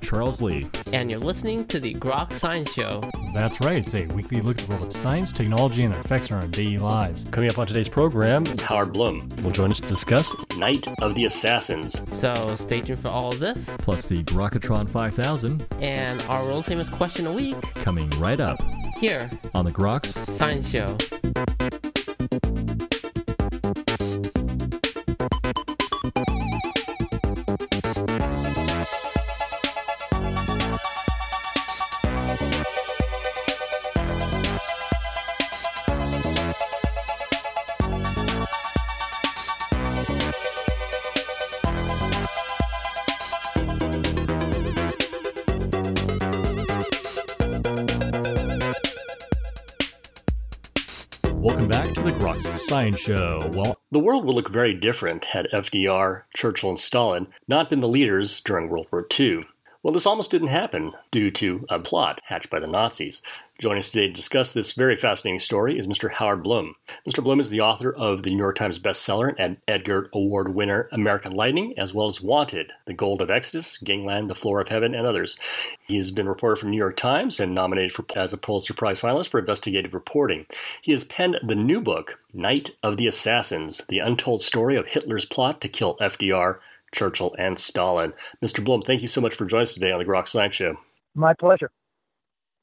Frank Ling. And I'm Charles Lee. And you're listening to the Grok Science Show. That's right, it's a weekly look at the world of science, technology, and their effects on our daily lives. Coming up on today's program, Howard Blum will join us to discuss Night of the Assassins. So stay tuned for all of this. Plus the Grokatron 5000. And our world famous question of a week. Coming right up. Here. On the Groks Science Show. Science Show. Well, the world would look very different had FDR, Churchill, and Stalin not been the leaders during World War II. Well, this almost didn't happen due to a plot hatched by the Nazis. Joining us today to discuss this very fascinating story is Mr. Howard Blum. Mr. Blum is the author of the New York Times bestseller and Edgar Award winner American Lightning, as well as Wanted, The Gold of Exodus, Gangland, The Floor of Heaven, and others. He has been reported for New York Times and nominated for, as a Pulitzer Prize finalist for investigative reporting. He has penned the new book, Night of the Assassins, the untold story of Hitler's plot to kill FDR, Churchill, and Stalin. Mr. Blum, thank you so much for joining us today on the Grok Science Show. My pleasure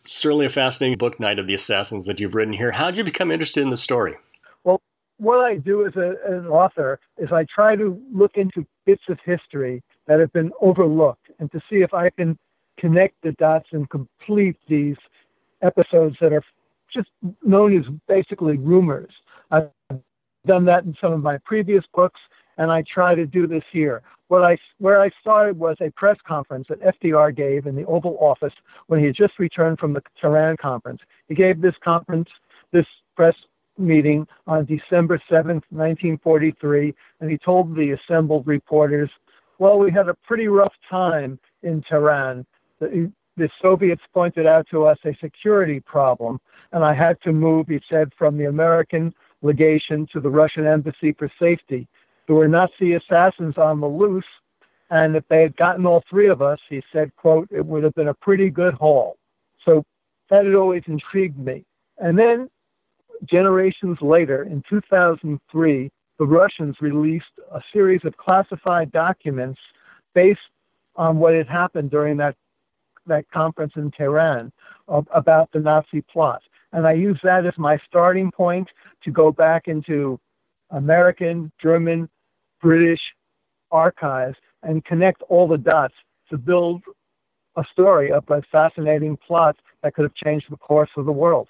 certainly a fascinating book, Night of the Assassins, that you've written here. How did you become interested in the story? Well, what I do as, a, as an author is I try to look into bits of history that have been overlooked and to see if I can connect the dots and complete these episodes that are just known as basically rumors. I've done that in some of my previous books, and I try to do this here what I where I started was a press conference that FDR gave in the Oval Office when he had just returned from the Tehran conference. He gave this conference, this press meeting on December 7th, 1943, and he told the assembled reporters, "Well, we had a pretty rough time in Tehran. The, the Soviets pointed out to us a security problem, and I had to move," he said, "from the American legation to the Russian embassy for safety." There were Nazi assassins on the loose, and if they had gotten all three of us, he said, quote, it would have been a pretty good haul. So that had always intrigued me. And then generations later, in 2003, the Russians released a series of classified documents based on what had happened during that that conference in Tehran about the Nazi plot. And I use that as my starting point to go back into American, German, British archives and connect all the dots to build a story of a fascinating plot that could have changed the course of the world.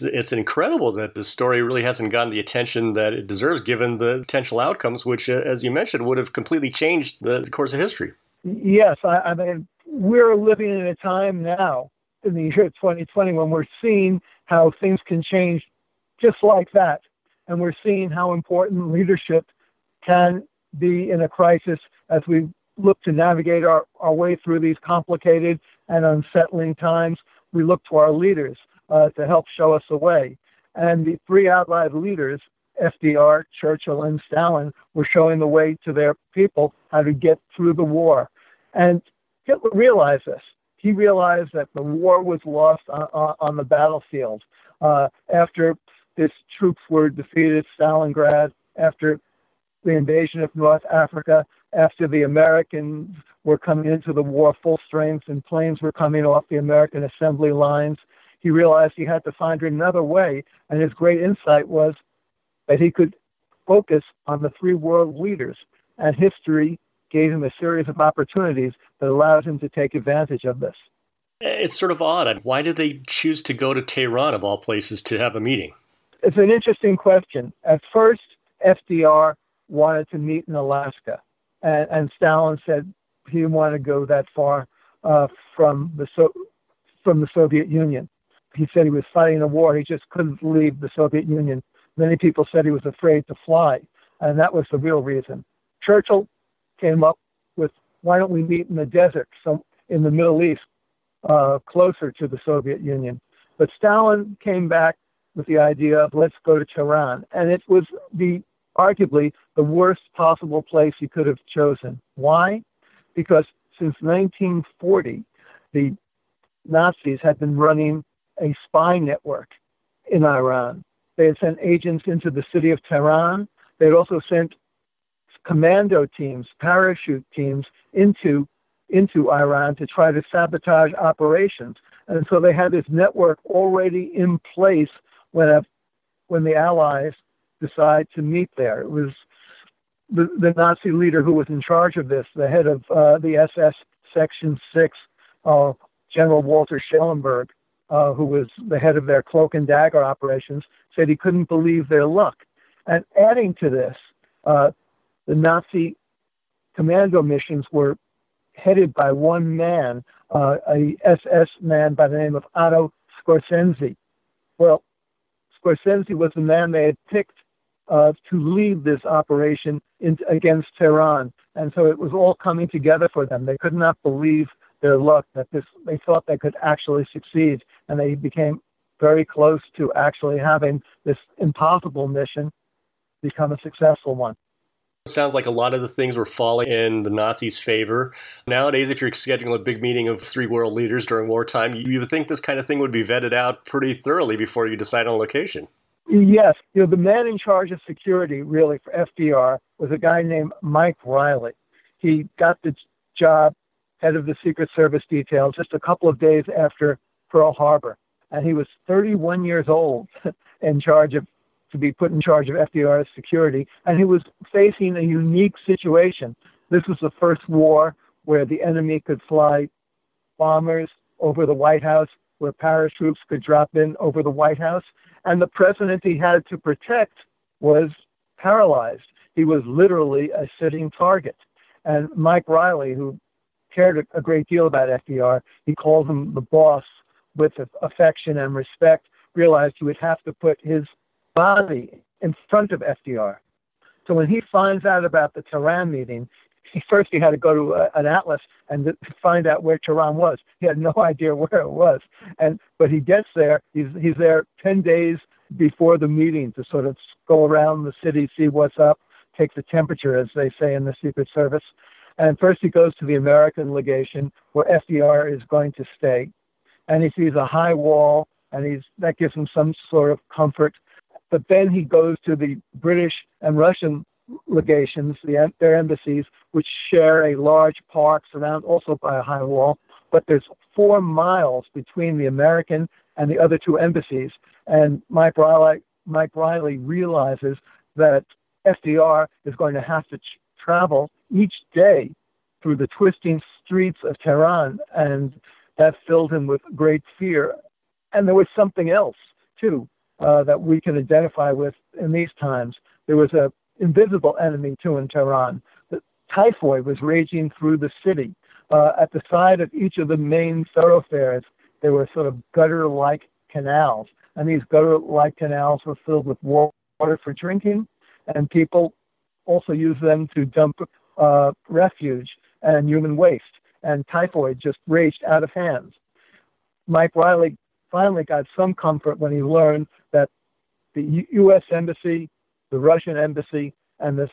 It's incredible that the story really hasn't gotten the attention that it deserves, given the potential outcomes, which, uh, as you mentioned, would have completely changed the course of history. Yes, I, I mean, we're living in a time now in the year 2020 when we're seeing how things can change just like that and we're seeing how important leadership can be in a crisis as we look to navigate our, our way through these complicated and unsettling times. We look to our leaders uh, to help show us the way. And the three Allied leaders, FDR, Churchill, and Stalin, were showing the way to their people how to get through the war. And Hitler realized this. He realized that the war was lost on, on, the battlefield. Uh, after his troops were defeated at Stalingrad after the invasion of North Africa, after the Americans were coming into the war full strength and planes were coming off the American assembly lines. He realized he had to find another way, and his great insight was that he could focus on the three world leaders, and history gave him a series of opportunities that allowed him to take advantage of this. It's sort of odd. Why did they choose to go to Tehran, of all places, to have a meeting? It's an interesting question. At first, FDR wanted to meet in Alaska, and, and Stalin said he didn't want to go that far uh, from the so- from the Soviet Union. He said he was fighting a war; he just couldn't leave the Soviet Union. Many people said he was afraid to fly, and that was the real reason. Churchill came up with, "Why don't we meet in the desert, some in the Middle East, uh, closer to the Soviet Union?" But Stalin came back with the idea of let's go to Tehran. And it was the arguably the worst possible place he could have chosen. Why? Because since 1940, the Nazis had been running a spy network in Iran. They had sent agents into the city of Tehran. They had also sent commando teams, parachute teams into into Iran to try to sabotage operations. And so they had this network already in place when a, when the Allies decide to meet there. It was the, the Nazi leader who was in charge of this, the head of uh, the SS Section 6, uh, General Walter Schellenberg, uh, who was the head of their cloak and dagger operations, said he couldn't believe their luck. And adding to this, uh, the Nazi commando missions were headed by one man, uh, a SS man by the name of Otto Skorzeny. Well, Skorzeny was the man they had picked uh, to lead this operation in, against Tehran. And so it was all coming together for them. They could not believe their luck that this, they thought they could actually succeed. And they became very close to actually having this impossible mission become a successful one. It sounds like a lot of the things were falling in the Nazis' favor. Nowadays, if you're scheduling a big meeting of three world leaders during wartime, you would think this kind of thing would be vetted out pretty thoroughly before you decide on location. Yes, you know the man in charge of security really for FDR was a guy named Mike Reilly. He got the job head of the Secret Service detail just a couple of days after Pearl Harbor, and he was 31 years old in charge of to be put in charge of FDR's security, and he was facing a unique situation. This was the first war where the enemy could fly bombers over the White House, where paratroops could drop in over the White House and the president he had to protect was paralyzed. He was literally a sitting target. And Mike Reilly, who cared a great deal about FDR, he called him the boss with affection and respect, realized he would have to put his body in front of FDR. So when he finds out about the Tehran meeting, he, first he had to go to a, an atlas and find out where Tehran was. He had no idea where it was, and but he gets there. He's he's there ten days before the meeting to sort of go around the city, see what's up, take the temperature, as they say in the Secret Service. And first he goes to the American legation where FDR is going to stay, and he sees a high wall, and he's that gives him some sort of comfort. But then he goes to the British and Russian legations, the, their embassies, which share a large park surrounded also by a high wall. But there's four miles between the American and the other two embassies. And Mike Reilly, Mike Reilly realizes that FDR is going to have to ch- travel each day through the twisting streets of Tehran, and that filled him with great fear. And there was something else too uh, that we can identify with in these times. There was a invisible enemy too in Tehran. The typhoid was raging through the city. Uh, at the side of each of the main thoroughfares, there were sort of gutter-like canals, and these gutter-like canals were filled with water for drinking, and people also used them to dump uh, refuge and human waste. And typhoid just raged out of hands. Mike Reilly finally got some comfort when he learned that the U.S. Embassy the Russian embassy and the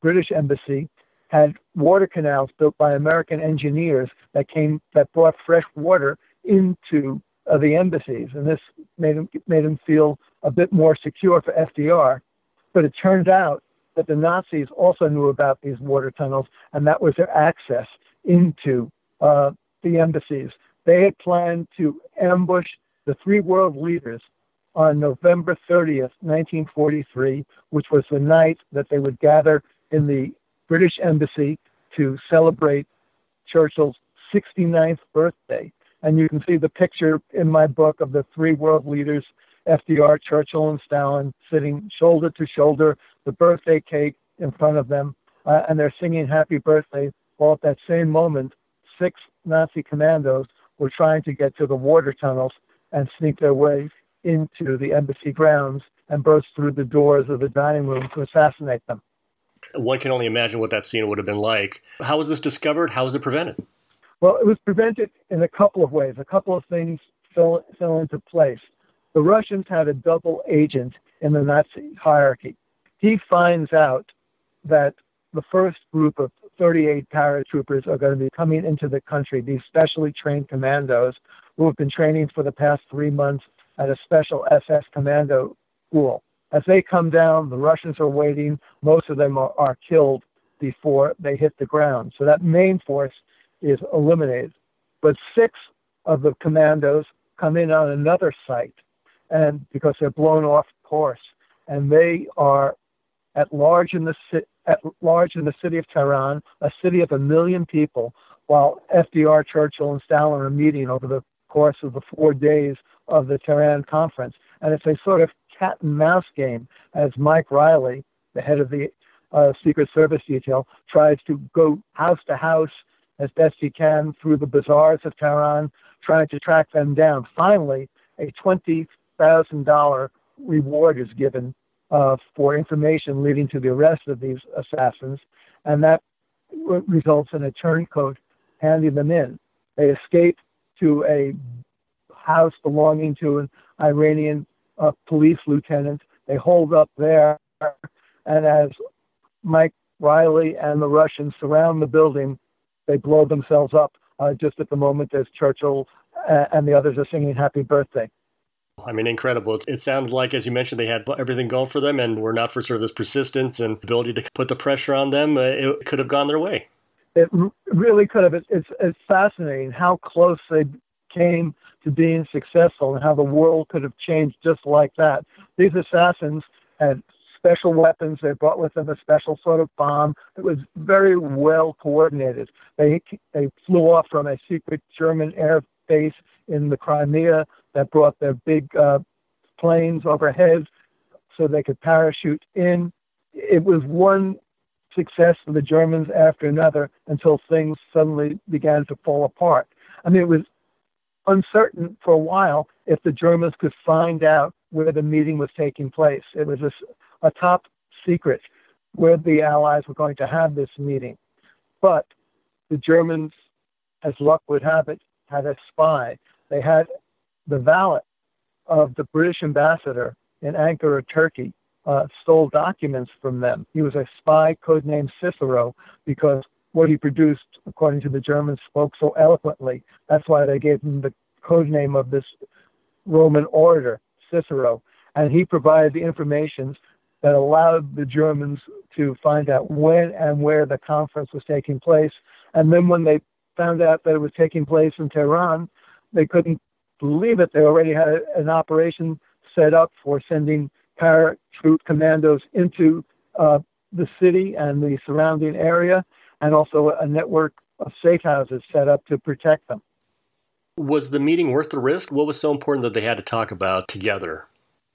British embassy had water canals built by American engineers that came that brought fresh water into uh, the embassies, and this made him made him feel a bit more secure for FDR. But it turned out that the Nazis also knew about these water tunnels, and that was their access into uh, the embassies. They had planned to ambush the three world leaders on November 30th, 1943, which was the night that they would gather in the British Embassy to celebrate Churchill's 69th birthday. And you can see the picture in my book of the three world leaders, FDR, Churchill, and Stalin, sitting shoulder to shoulder, the birthday cake in front of them, uh, and they're singing happy birthday. While at that same moment, six Nazi commandos were trying to get to the water tunnels and sneak their way into the embassy grounds and burst through the doors of the dining room to assassinate them. One can only imagine what that scene would have been like. How was this discovered? How was it prevented? Well, it was prevented in a couple of ways. A couple of things fell, fell into place. The Russians had a double agent in the Nazi hierarchy. He finds out that the first group of 38 paratroopers are going to be coming into the country, these specially trained commandos who have been training for the past three months at a special SS commando school. As they come down, the Russians are waiting. Most of them are, are killed before they hit the ground. So that main force is eliminated. But six of the commandos come in on another site, and because they're blown off course, and they are at large in the at large in the city of Tehran, a city of a million people, while FDR, Churchill, and Stalin are meeting over the course of the four days of the Tehran conference. And it's a sort of cat and mouse game as Mike Reilly, the head of the uh, Secret Service detail, tries to go house to house as best he can through the bazaars of Tehran, trying to track them down. Finally, a $20,000 reward is given uh, for information leading to the arrest of these assassins, and that results in a turncoat handing them in. They escape to a house belonging to an Iranian uh, police lieutenant. They hold up there, and as Mike Reilly and the Russians surround the building, they blow themselves up uh, just at the moment as Churchill uh, and the others are singing Happy Birthday. I mean, incredible. It, sounded like, as you mentioned, they had everything going for them and were not for sort of this persistence and ability to put the pressure on them. Uh, it could have gone their way. It really could have. It, it's, it's fascinating how close they came to being successful and how the world could have changed just like that. These assassins had special weapons. They brought with them a special sort of bomb. It was very well coordinated. They they flew off from a secret German air base in the Crimea that brought their big uh, planes overhead so they could parachute in. It was one success for the Germans after another until things suddenly began to fall apart. I mean, it was uncertain for a while if the Germans could find out where the meeting was taking place. It was a, a top secret where the Allies were going to have this meeting. But the Germans, as luck would have it, had a spy. They had the valet of the British ambassador in Ankara, Turkey, uh, stole documents from them. He was a spy codenamed Cicero because what he produced, according to the Germans, spoke so eloquently. That's why they gave him the code name of this Roman orator, Cicero. And he provided the information that allowed the Germans to find out when and where the conference was taking place. And then when they found out that it was taking place in Tehran, they couldn't believe it. They already had an operation set up for sending paratroop commandos into uh, the city and the surrounding area, and also a network of safe houses set up to protect them. Was the meeting worth the risk? What was so important that they had to talk about together?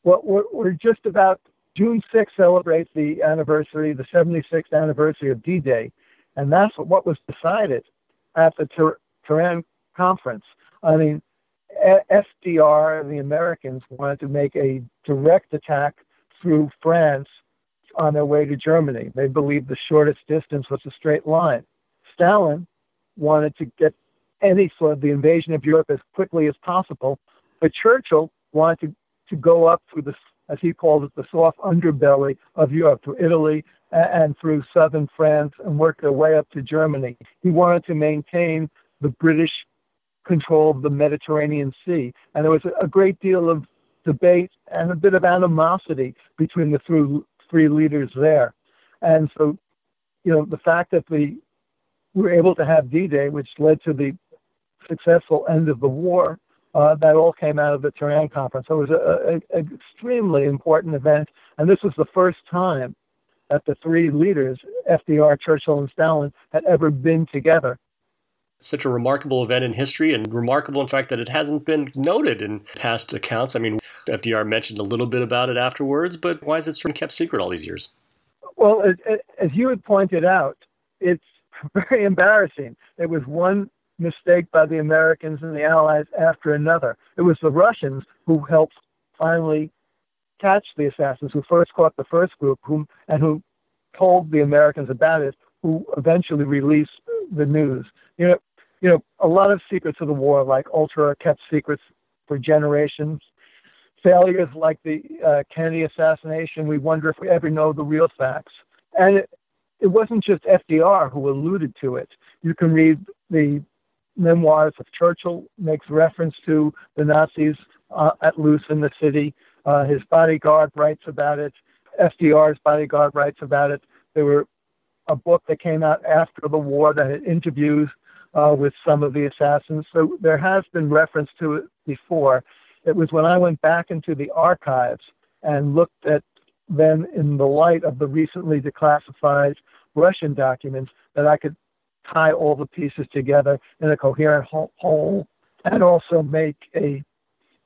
Well, we're, we're just about June 6th celebrates the anniversary, the 76th anniversary of D-Day, and that's what was decided at the Tehran conference. I mean, FDR, the Americans, wanted to make a direct attack through France on their way to Germany. They believed the shortest distance was a straight line. Stalin wanted to get any sort of the invasion of Europe as quickly as possible, but Churchill wanted to, to go up through the, as he called it, the soft underbelly of Europe, through Italy and through southern France and work their way up to Germany. He wanted to maintain the British control of the Mediterranean Sea. And there was a great deal of debate and a bit of animosity between the three, three leaders there. And so, you know, the fact that we were able to have D-Day, which led to the successful end of the war, uh, that all came out of the Tehran conference. So it was an extremely important event, and this was the first time that the three leaders, FDR, Churchill, and Stalin, had ever been together such a remarkable event in history and remarkable in fact that it hasn't been noted in past accounts. I mean, FDR mentioned a little bit about it afterwards, but why is it sort of kept secret all these years? Well, as you had pointed out, it's very embarrassing. It was one mistake by the Americans and the Allies after another. It was the Russians who helped finally catch the assassins, who first caught the first group, whom and who told the Americans about it, who eventually released the news. You know, you know, a lot of secrets of the war, like Ultra, are kept secrets for generations. Failures like the uh, Kennedy assassination, we wonder if we ever know the real facts. And it, it wasn't just FDR who alluded to it. You can read the memoirs of Churchill, makes reference to the Nazis uh, at loose in the city. Uh, his bodyguard writes about it. FDR's bodyguard writes about it. There were a book that came out after the war that had interviews uh, with some of the assassins. So there has been reference to it before. It was when I went back into the archives and looked at them in the light of the recently declassified Russian documents that I could tie all the pieces together in a coherent whole and also make a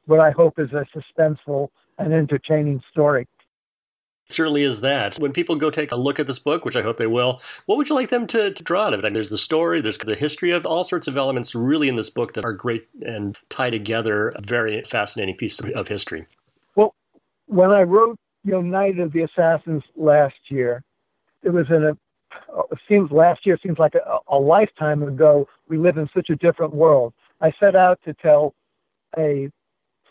what I hope is a suspenseful and entertaining story. Certainly is that. When people go take a look at this book, which I hope they will, what would you like them to, to draw out of it? I mean, there's the story, there's the history of all sorts of elements really in this book that are great and tie together a very fascinating piece of history. Well, when I wrote, you know, Night of the Assassins last year, it was in a it seems last year seems like a, a lifetime ago. We live in such a different world. I set out to tell a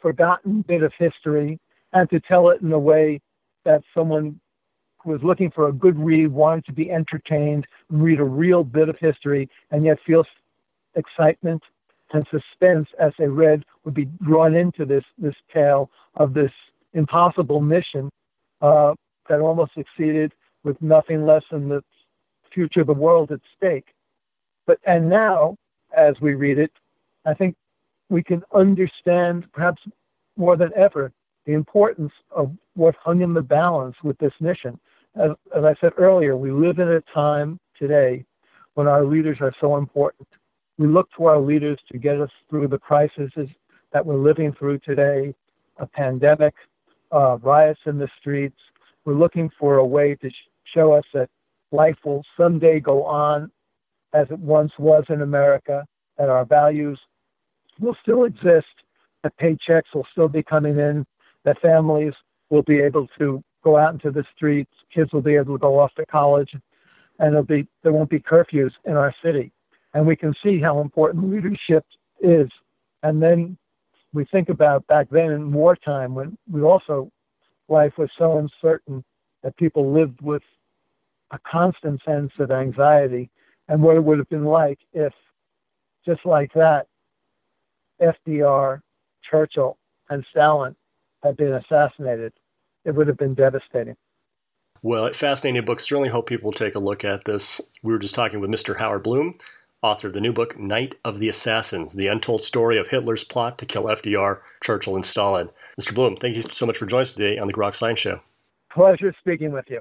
forgotten bit of history and to tell it in a way that someone who was looking for a good read, wanted to be entertained, read a real bit of history, and yet feels excitement and suspense as they read would be drawn into this this tale of this impossible mission uh, that almost succeeded with nothing less than the future of the world at stake. But and now, as we read it, I think we can understand perhaps more than ever the importance of what hung in the balance with this mission. As, as I said earlier, we live in a time today when our leaders are so important. We look to our leaders to get us through the crises that we're living through today a pandemic, uh, riots in the streets. We're looking for a way to sh- show us that life will someday go on as it once was in America, that our values will still exist, that paychecks will still be coming in, that families will be able to go out into the streets, kids will be able to go off to college, and there'll be there won't be curfews in our city. And we can see how important leadership is. And then we think about back then in wartime when we also life was so uncertain that people lived with a constant sense of anxiety and what it would have been like if just like that FDR, Churchill, and Stalin had been assassinated, it would have been devastating. Well, fascinating book. Certainly hope people take a look at this. We were just talking with Mr. Howard Blum, author of the new book, Night of the Assassins The Untold Story of Hitler's Plot to Kill FDR, Churchill, and Stalin. Mr. Blum, thank you so much for joining us today on the Grok Science Show. Pleasure speaking with you.